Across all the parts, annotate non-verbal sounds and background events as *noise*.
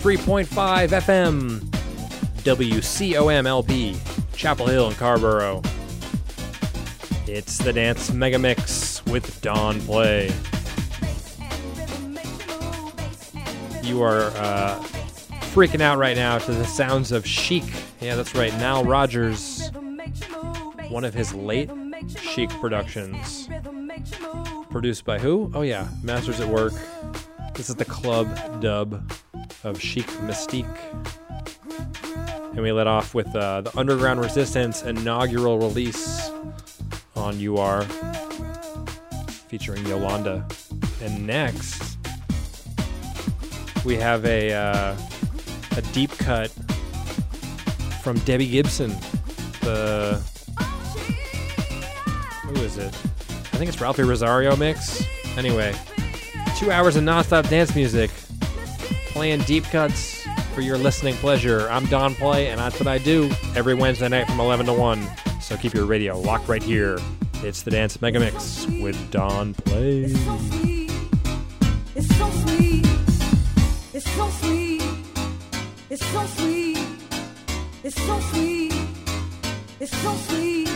103.5 FM, WCOMLP, Chapel Hill and Carrboro. It's the Dance Mega Mix with Don Play. You are uh, freaking out right now to the sounds of Chic. Yeah, that's right, Nile Rodgers, One of his late Chic productions. Produced by who? Oh, yeah, Masters at Work. This is the club dub of Chic Mystique. And we let off with uh, the Underground Resistance inaugural release on UR featuring Yolanda. And next, we have a, uh, a deep cut from Debbie Gibson. The. Who is it? I think it's Ralphi Rosario mix. Anyway, two hours of nonstop dance music playing deep cuts for your listening pleasure. I'm Don Play, and that's what I do every Wednesday night from 11 to 1. So keep your radio locked right here. It's the Dance Mega Mix with Don Play. It's so sweet. It's so sweet. It's so sweet. It's so sweet. It's so sweet. It's so sweet.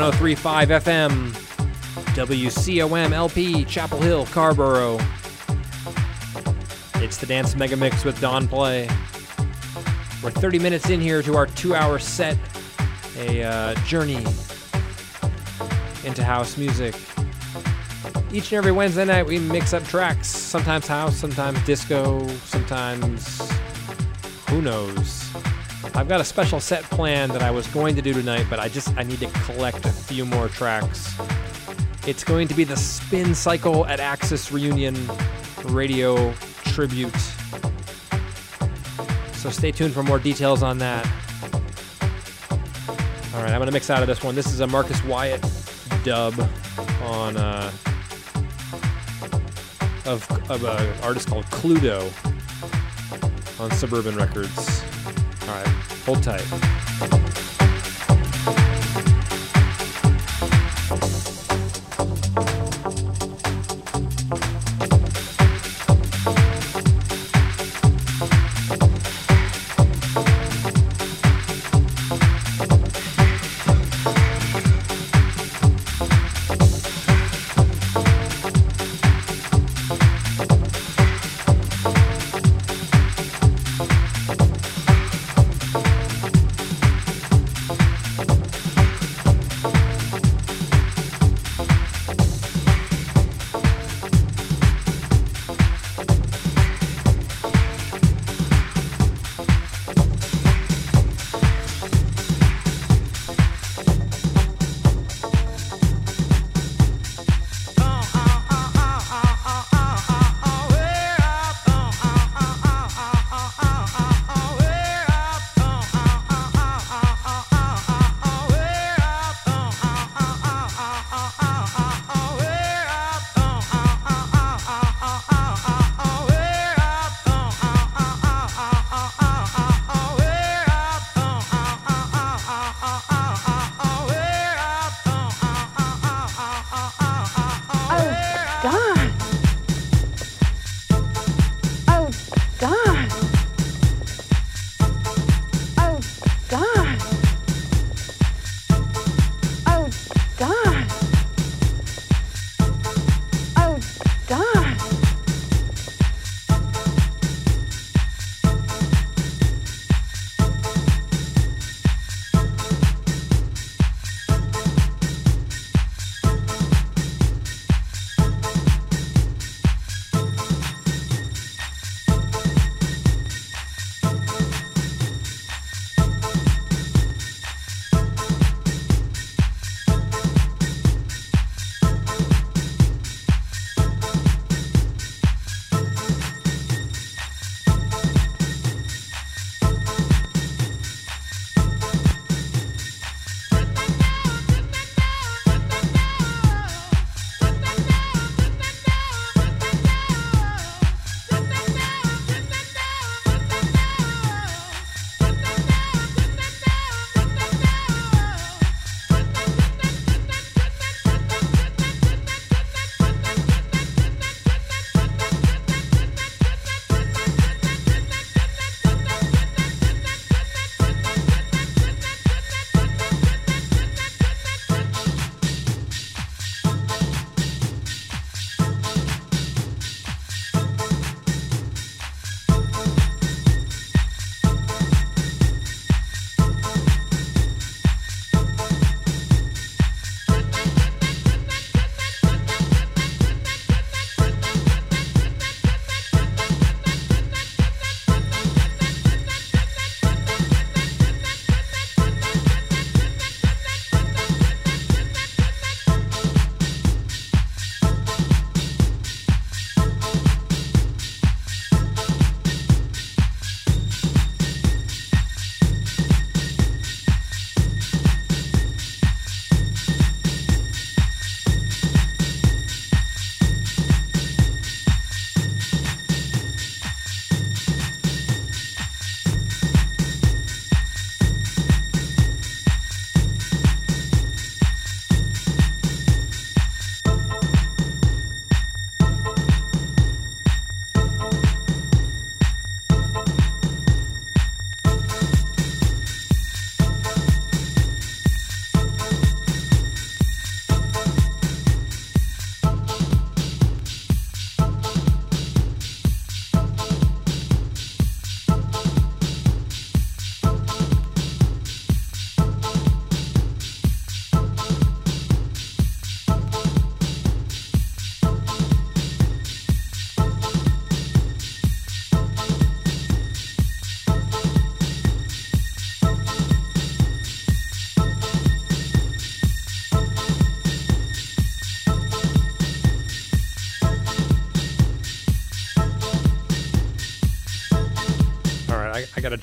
1035 FM, WCOM LP, Chapel Hill, Carrboro. It's the Dance Mega Mix with Don Play. We're 30 minutes in here to our two hour set, a uh, journey into house music. Each and every Wednesday night, we mix up tracks, sometimes house, sometimes disco, sometimes who knows. I've got a special set plan that I was going to do tonight, but I just I need to collect a few more tracks. It's going to be the Spin Cycle at Axis Reunion Radio Tribute. So stay tuned for more details on that. All right, I'm gonna mix out of this one. This is a Marcus Wyatt dub on uh, of, of an artist called Cluedo on Suburban Records. Hold tight.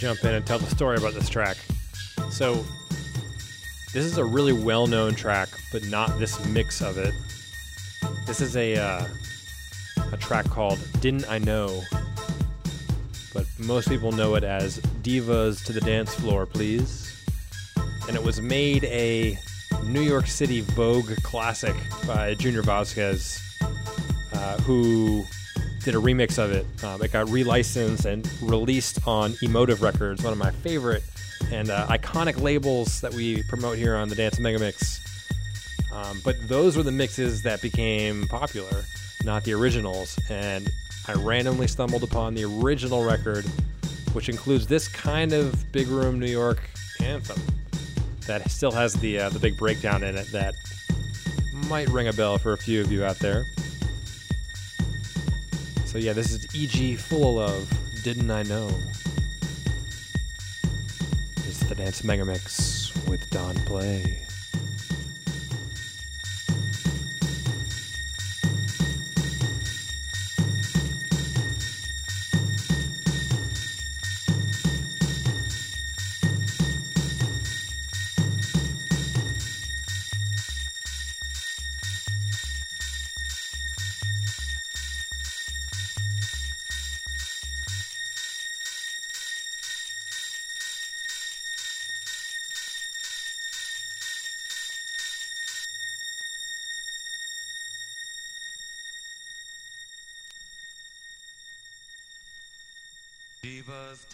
Jump in and tell the story about this track. So, this is a really well known track, but not this mix of it. This is a uh, a track called Didn't I Know? But most people know it as Divas to the Dance Floor, Please. And it was made a New York City Vogue classic by Junior Vasquez, uh, who did a remix of it. Um, it got relicensed and released on Emotive Records, one of my favorite and uh, iconic labels that we promote here on the Dance Mega Mix. Um, but those were the mixes that became popular, not the originals. And I randomly stumbled upon the original record, which includes this kind of big room New York anthem that still has the uh, the big breakdown in it that might ring a bell for a few of you out there. So yeah, this is E.G. Fullalove. Didn't I know? It's the Dance Mega Mix with Don Play.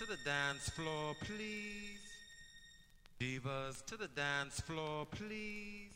The dance floor, please. Divas to the dance floor, please.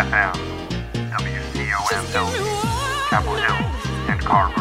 FM, WCOMLP, Chapel Hill, and Carver.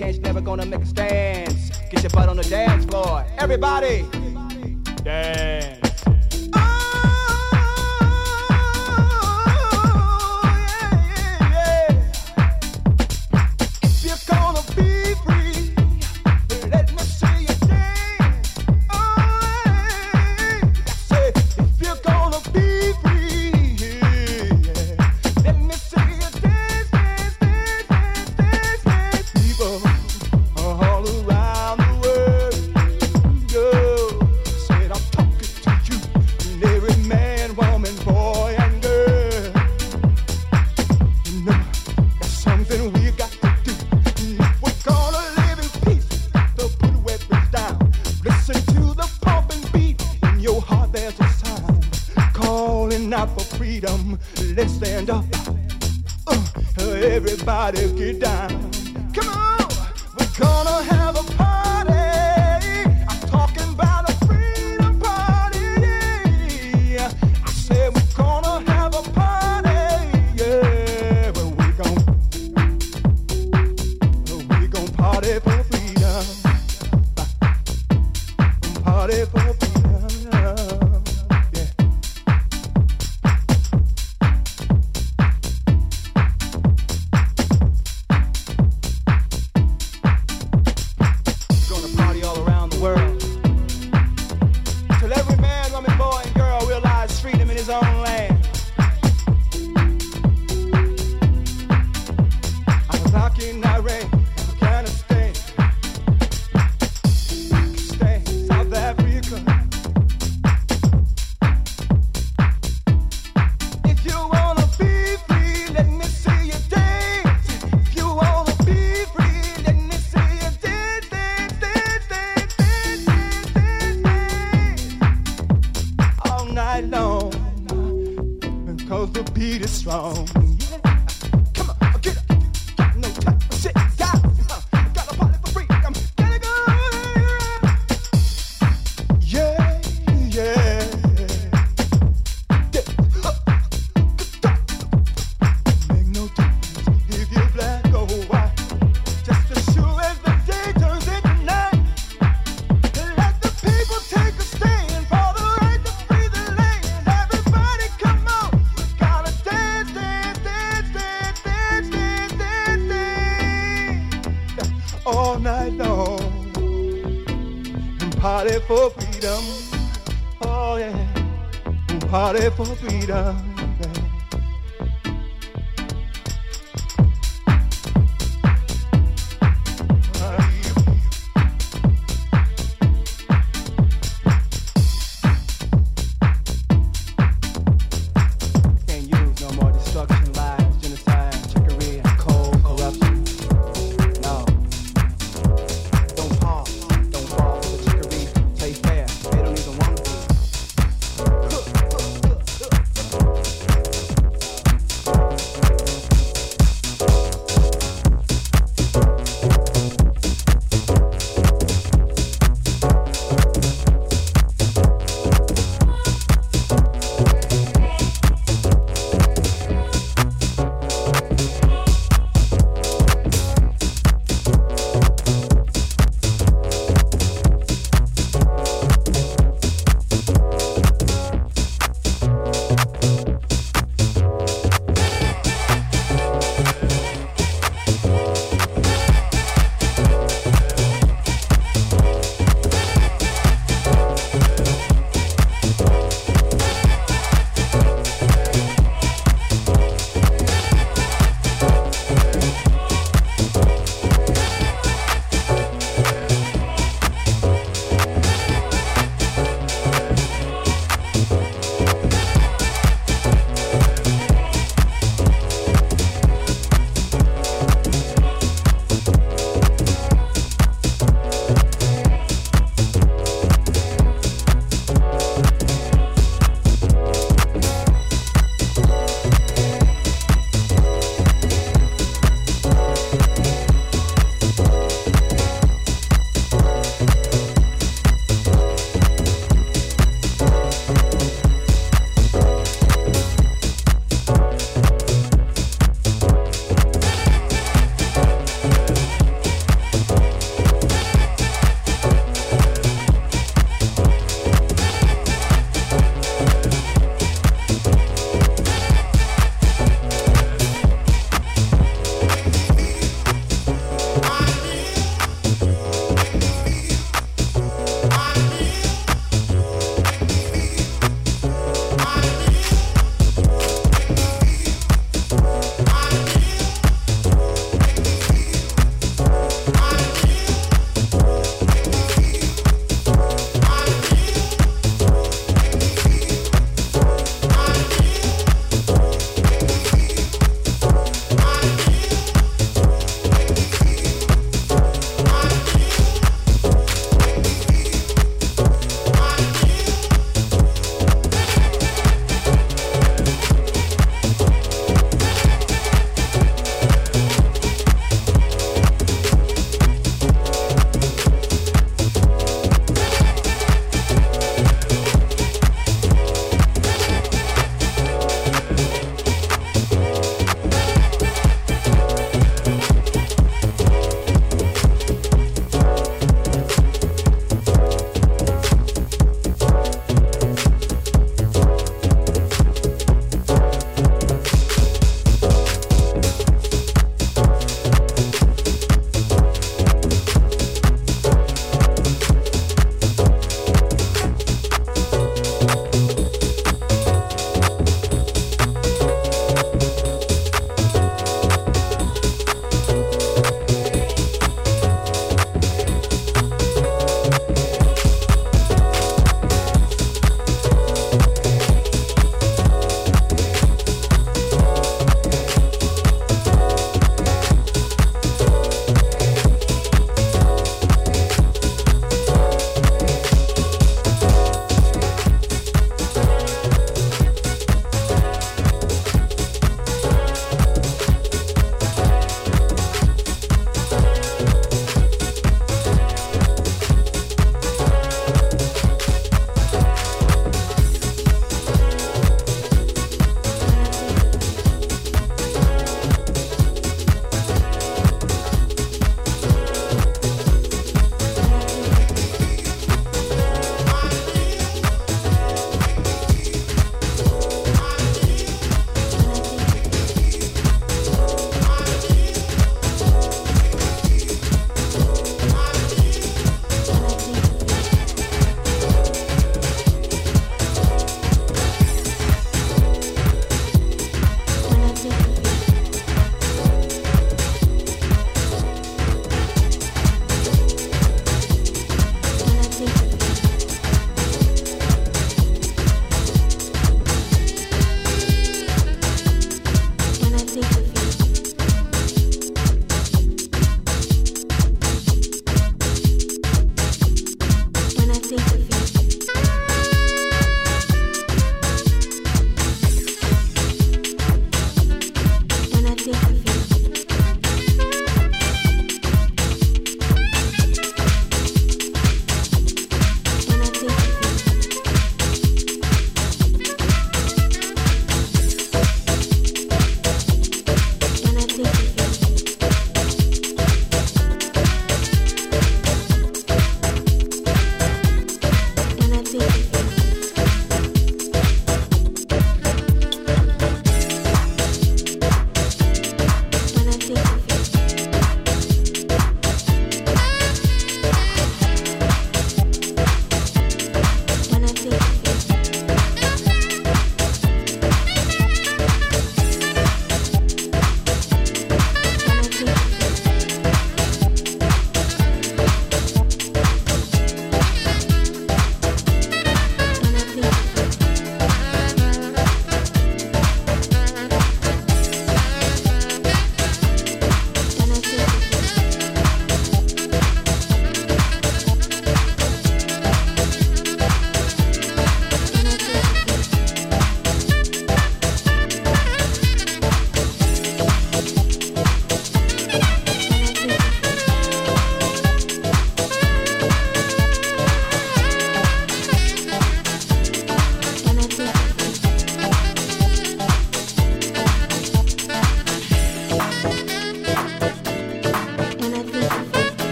chance, never gonna make Let's stand up. Uh, everybody get down. Come on, we're gonna have.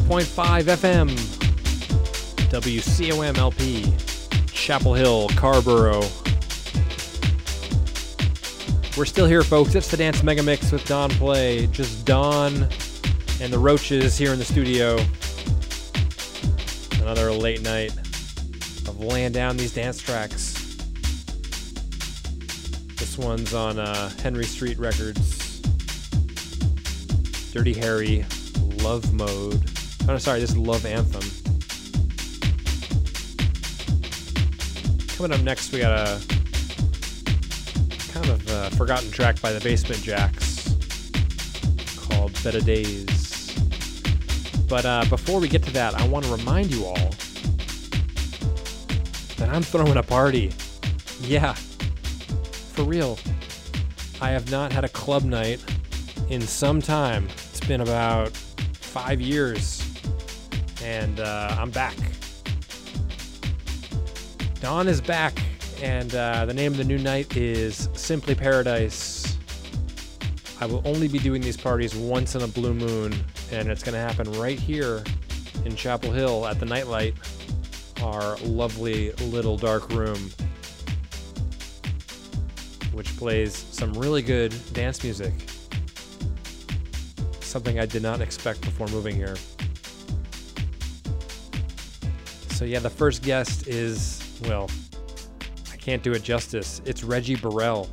103.5 FM, WCOM LP, Chapel Hill, Carrboro. We're still here, folks. It's the Dance Mega Mix with Don Play. Just Don and the Roaches here in the studio. Another late night of laying down these dance tracks. This one's on uh, Henry Street Records. Dirty Harry, Love Mode. Oh, no, sorry, this is Love Anthem. Coming up next, we got a kind of uh, forgotten track by the Basement Jaxx called Better Days. But uh, before we get to that, I want to remind you all that I'm throwing a party. Yeah, for real. I have not had a club night in some time. It's been about five years, and uh, I'm back. Don is back, and uh, the name of the new night is Simply Paradise. I will only be doing these parties once in a blue moon, and it's going to happen right here in Chapel Hill at the Nightlight, our lovely little dark room, which plays some really good dance music. Something I did not expect before moving here. So, yeah, the first guest is, well, I can't do it justice. It's Reggie Burrell,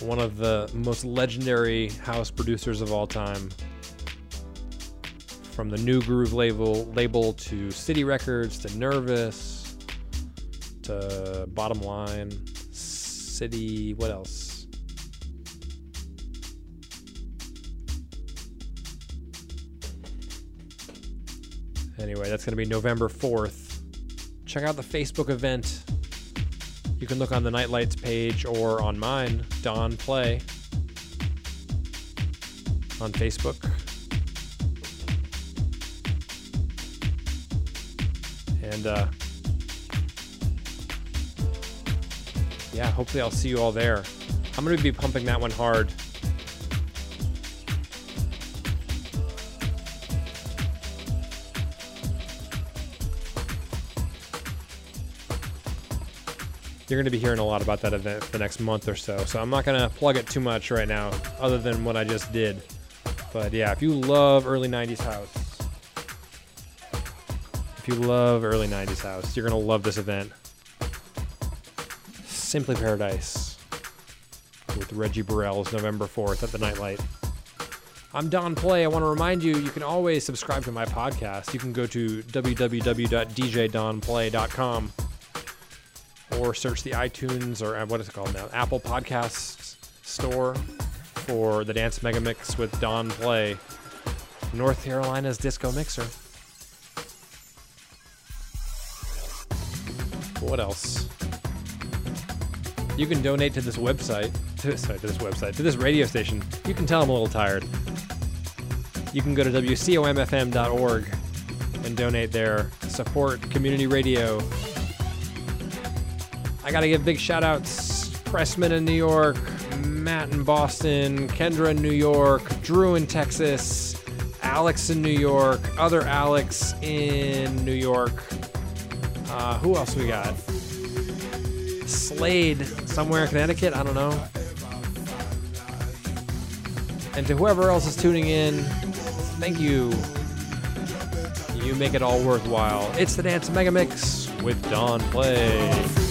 one of the most legendary house producers of all time. From the New Groove label, label to City Records to Nervous to Bottom Line, City, what else? Anyway, that's going to be November 4th. Check out the Facebook event. You can look on the Nightlights page or on mine, Don Play, on Facebook. And, uh, yeah, hopefully I'll see you all there. I'm going to be pumping that one hard. You're going to be hearing a lot about that event for the next month or so. So I'm not going to plug it too much right now, other than what I just did. But yeah, if you love early 90s house, if you love early 90s house, you're going to love this event. Simply Paradise with Reggie Burrell's November 4th at the Nightlight. I'm Don Play. I want to remind you, you can always subscribe to my podcast. You can go to www.djdonplay.com or search the iTunes or uh, what is it called now? Apple Podcasts store for the Dance Mega Mix with Don Play, North Carolina's disco mixer. What else? You can donate to this website. *laughs* To, sorry, to this website, to this radio station. You can tell I'm a little tired. You can go to WCOMFM.org and donate there. Support community radio. I gotta give big shout outs Pressman in New York, Matt in Boston, Kendra in New York, Drew in Texas, Alex in New York, other Alex in New York. Uh, who else we got? Slade somewhere in Connecticut. I don't know. And to whoever else is tuning in, thank you. You make it all worthwhile. It's the Dance Mega Mix with Don Play.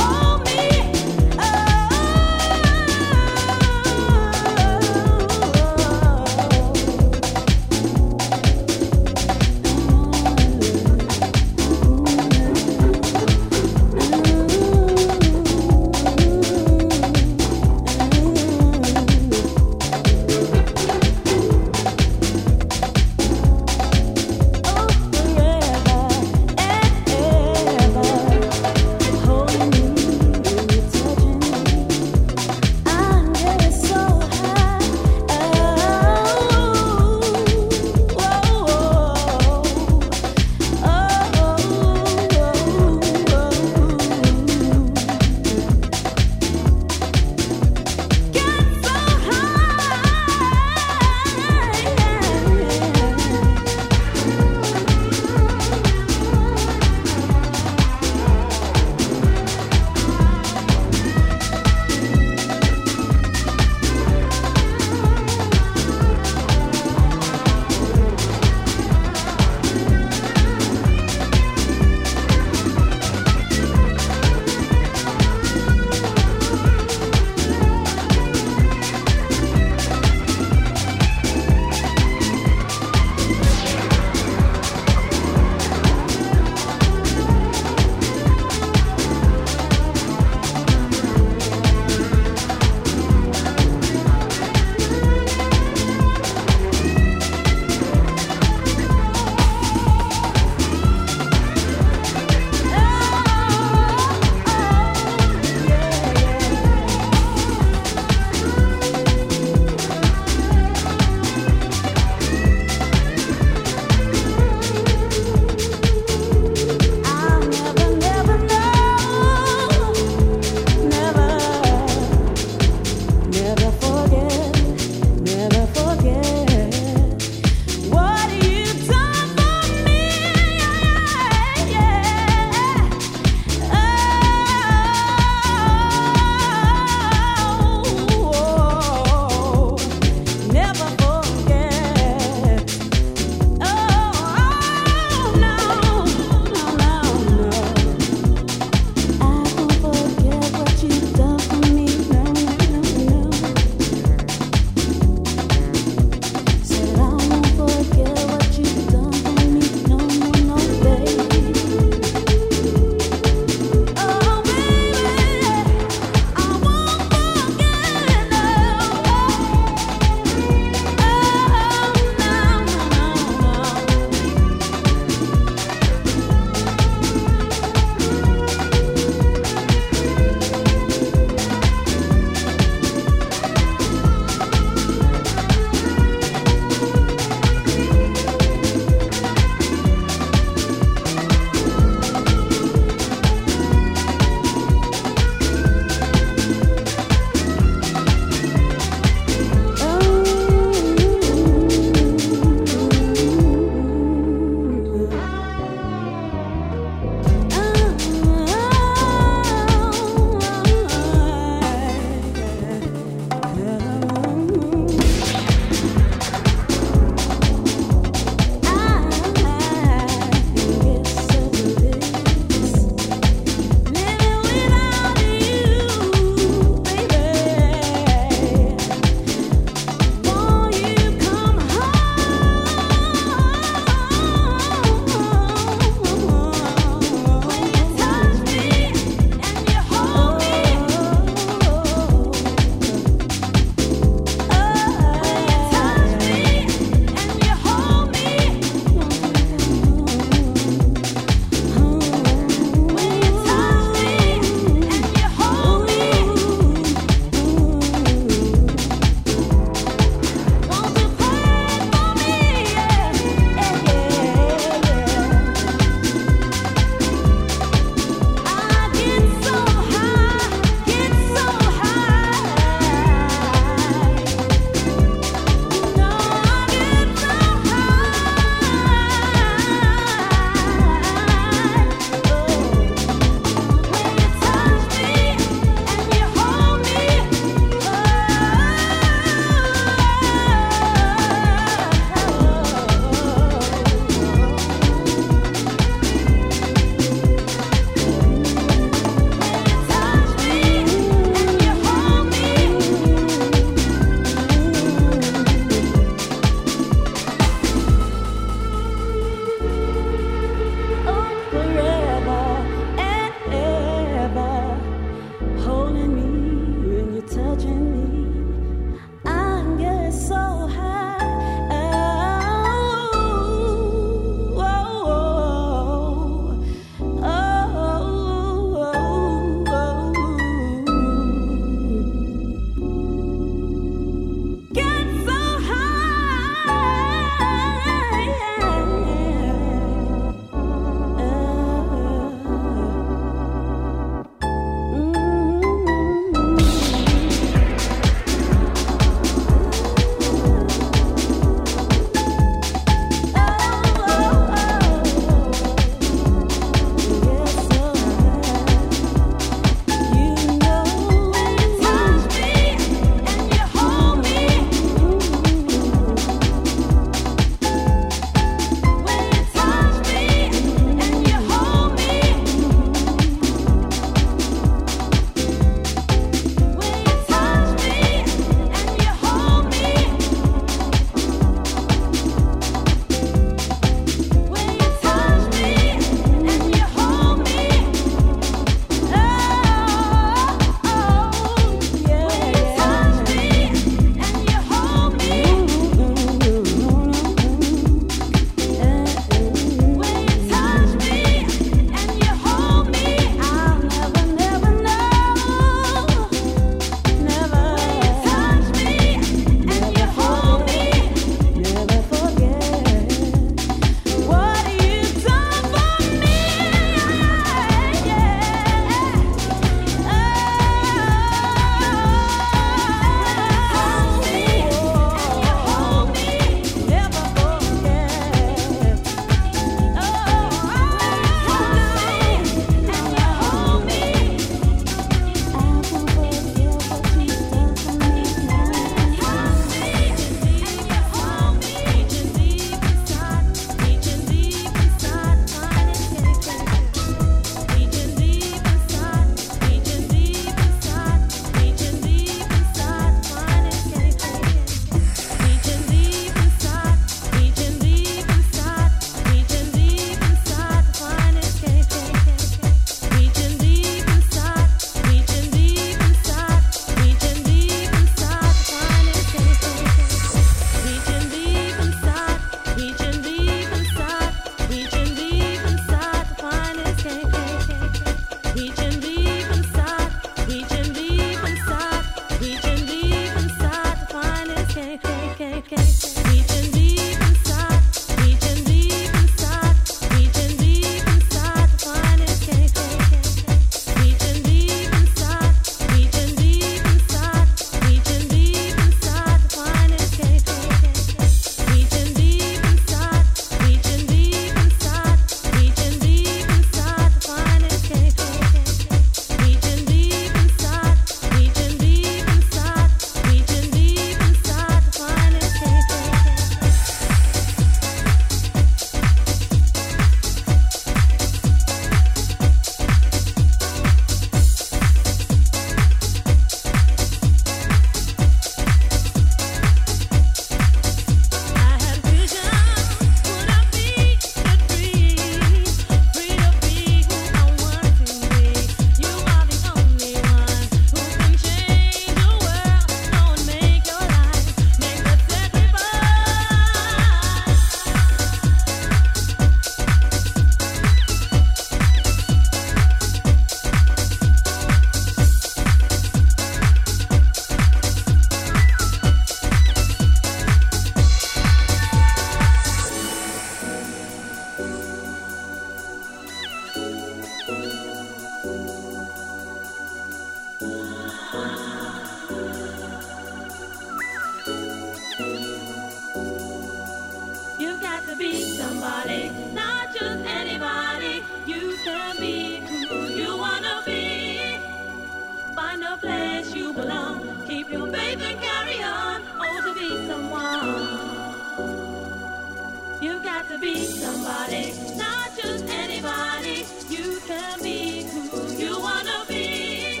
got to be somebody, not just anybody. You can be who you wanna be.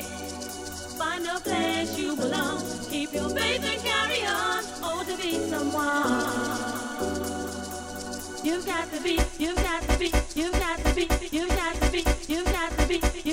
Find a place you belong. Keep your faith and carry on. Oh, to be someone. You've got to be, you've got to be, you've got to be, you've got to be, you've got to be.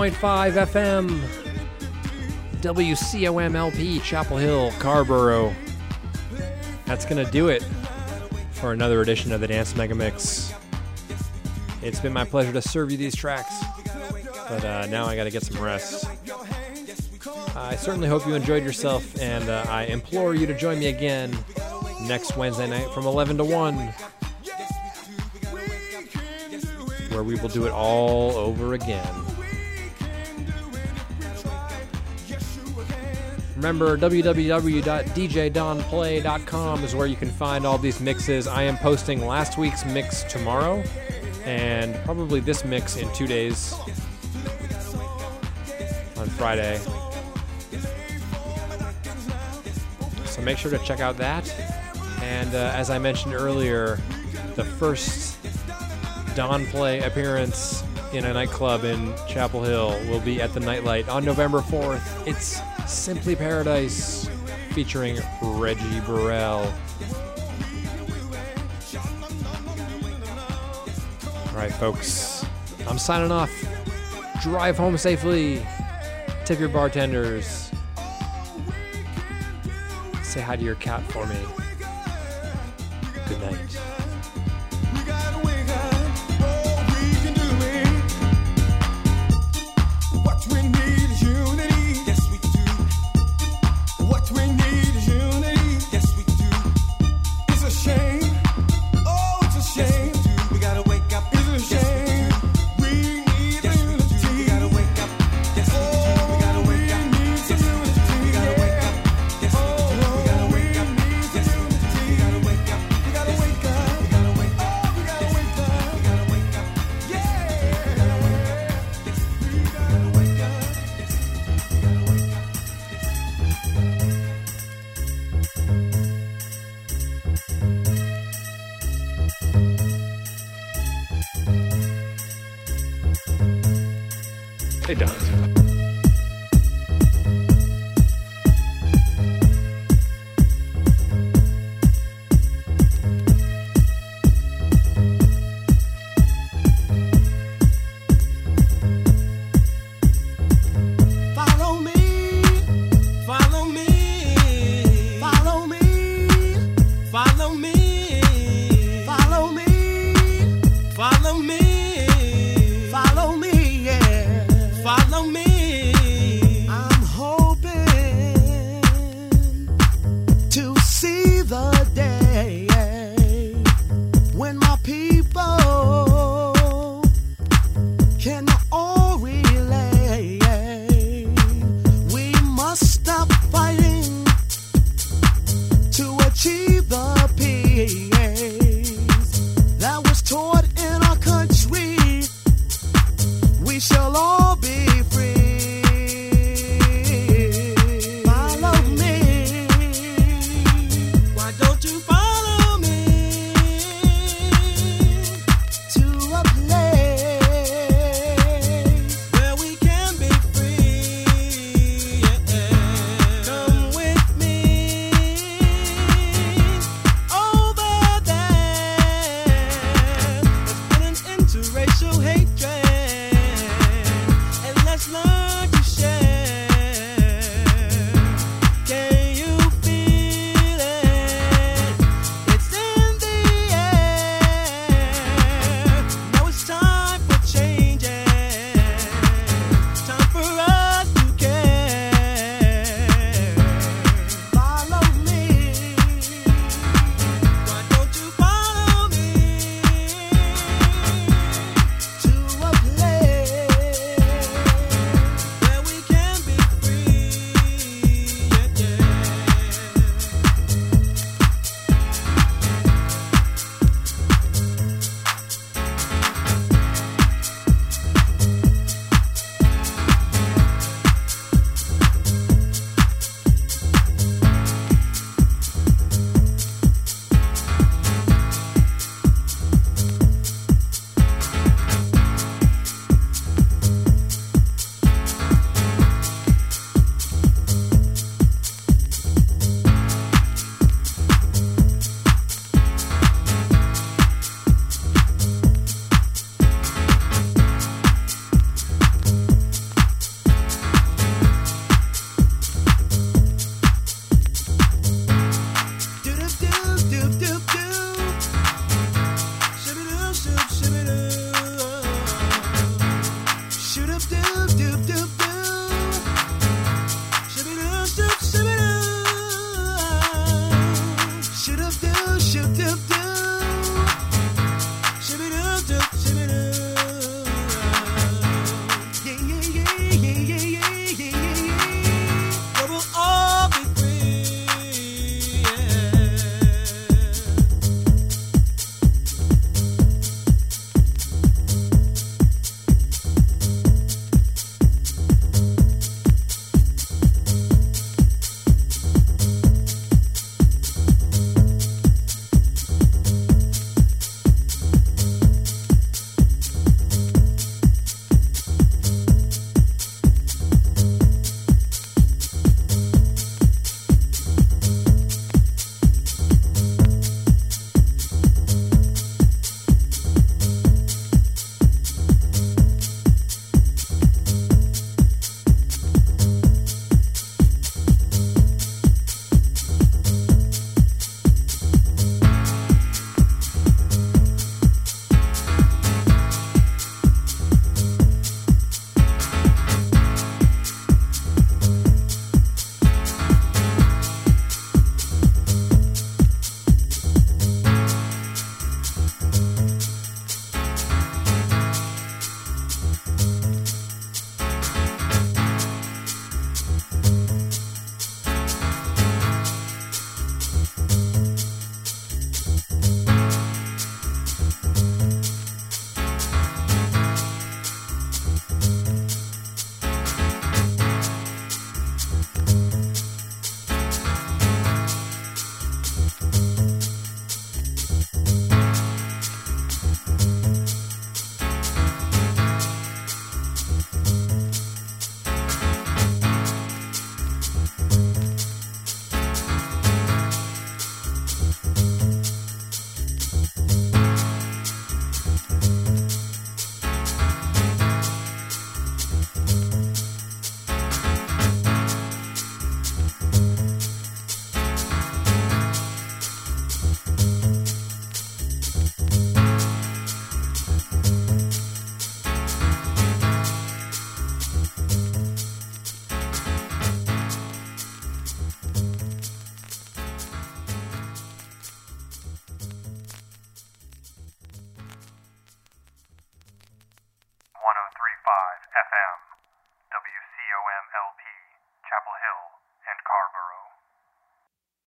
103.5 FM. WCOM LP, Chapel Hill, Carrboro. That's going to do it for another edition of the Dance Mega Mix. It's been my pleasure to serve you these tracks, but uh, now I got to get some rest. I certainly hope you enjoyed yourself, and uh, I implore you to join me again next Wednesday night from 11 to 1, where we will do it all over again. Remember, www.djdonplay.com is where you can find all these mixes. I am posting last week's mix tomorrow, and probably this mix in two days on Friday. So make sure to check out that. And uh, as I mentioned earlier, the first Don Play appearance in a nightclub in Chapel Hill will be at the Nightlight on November 4th. It's Simply Paradise featuring Reggie Burrell. All right, folks, I'm signing off. Drive home safely. Tip your bartenders. Say hi to your cat for me.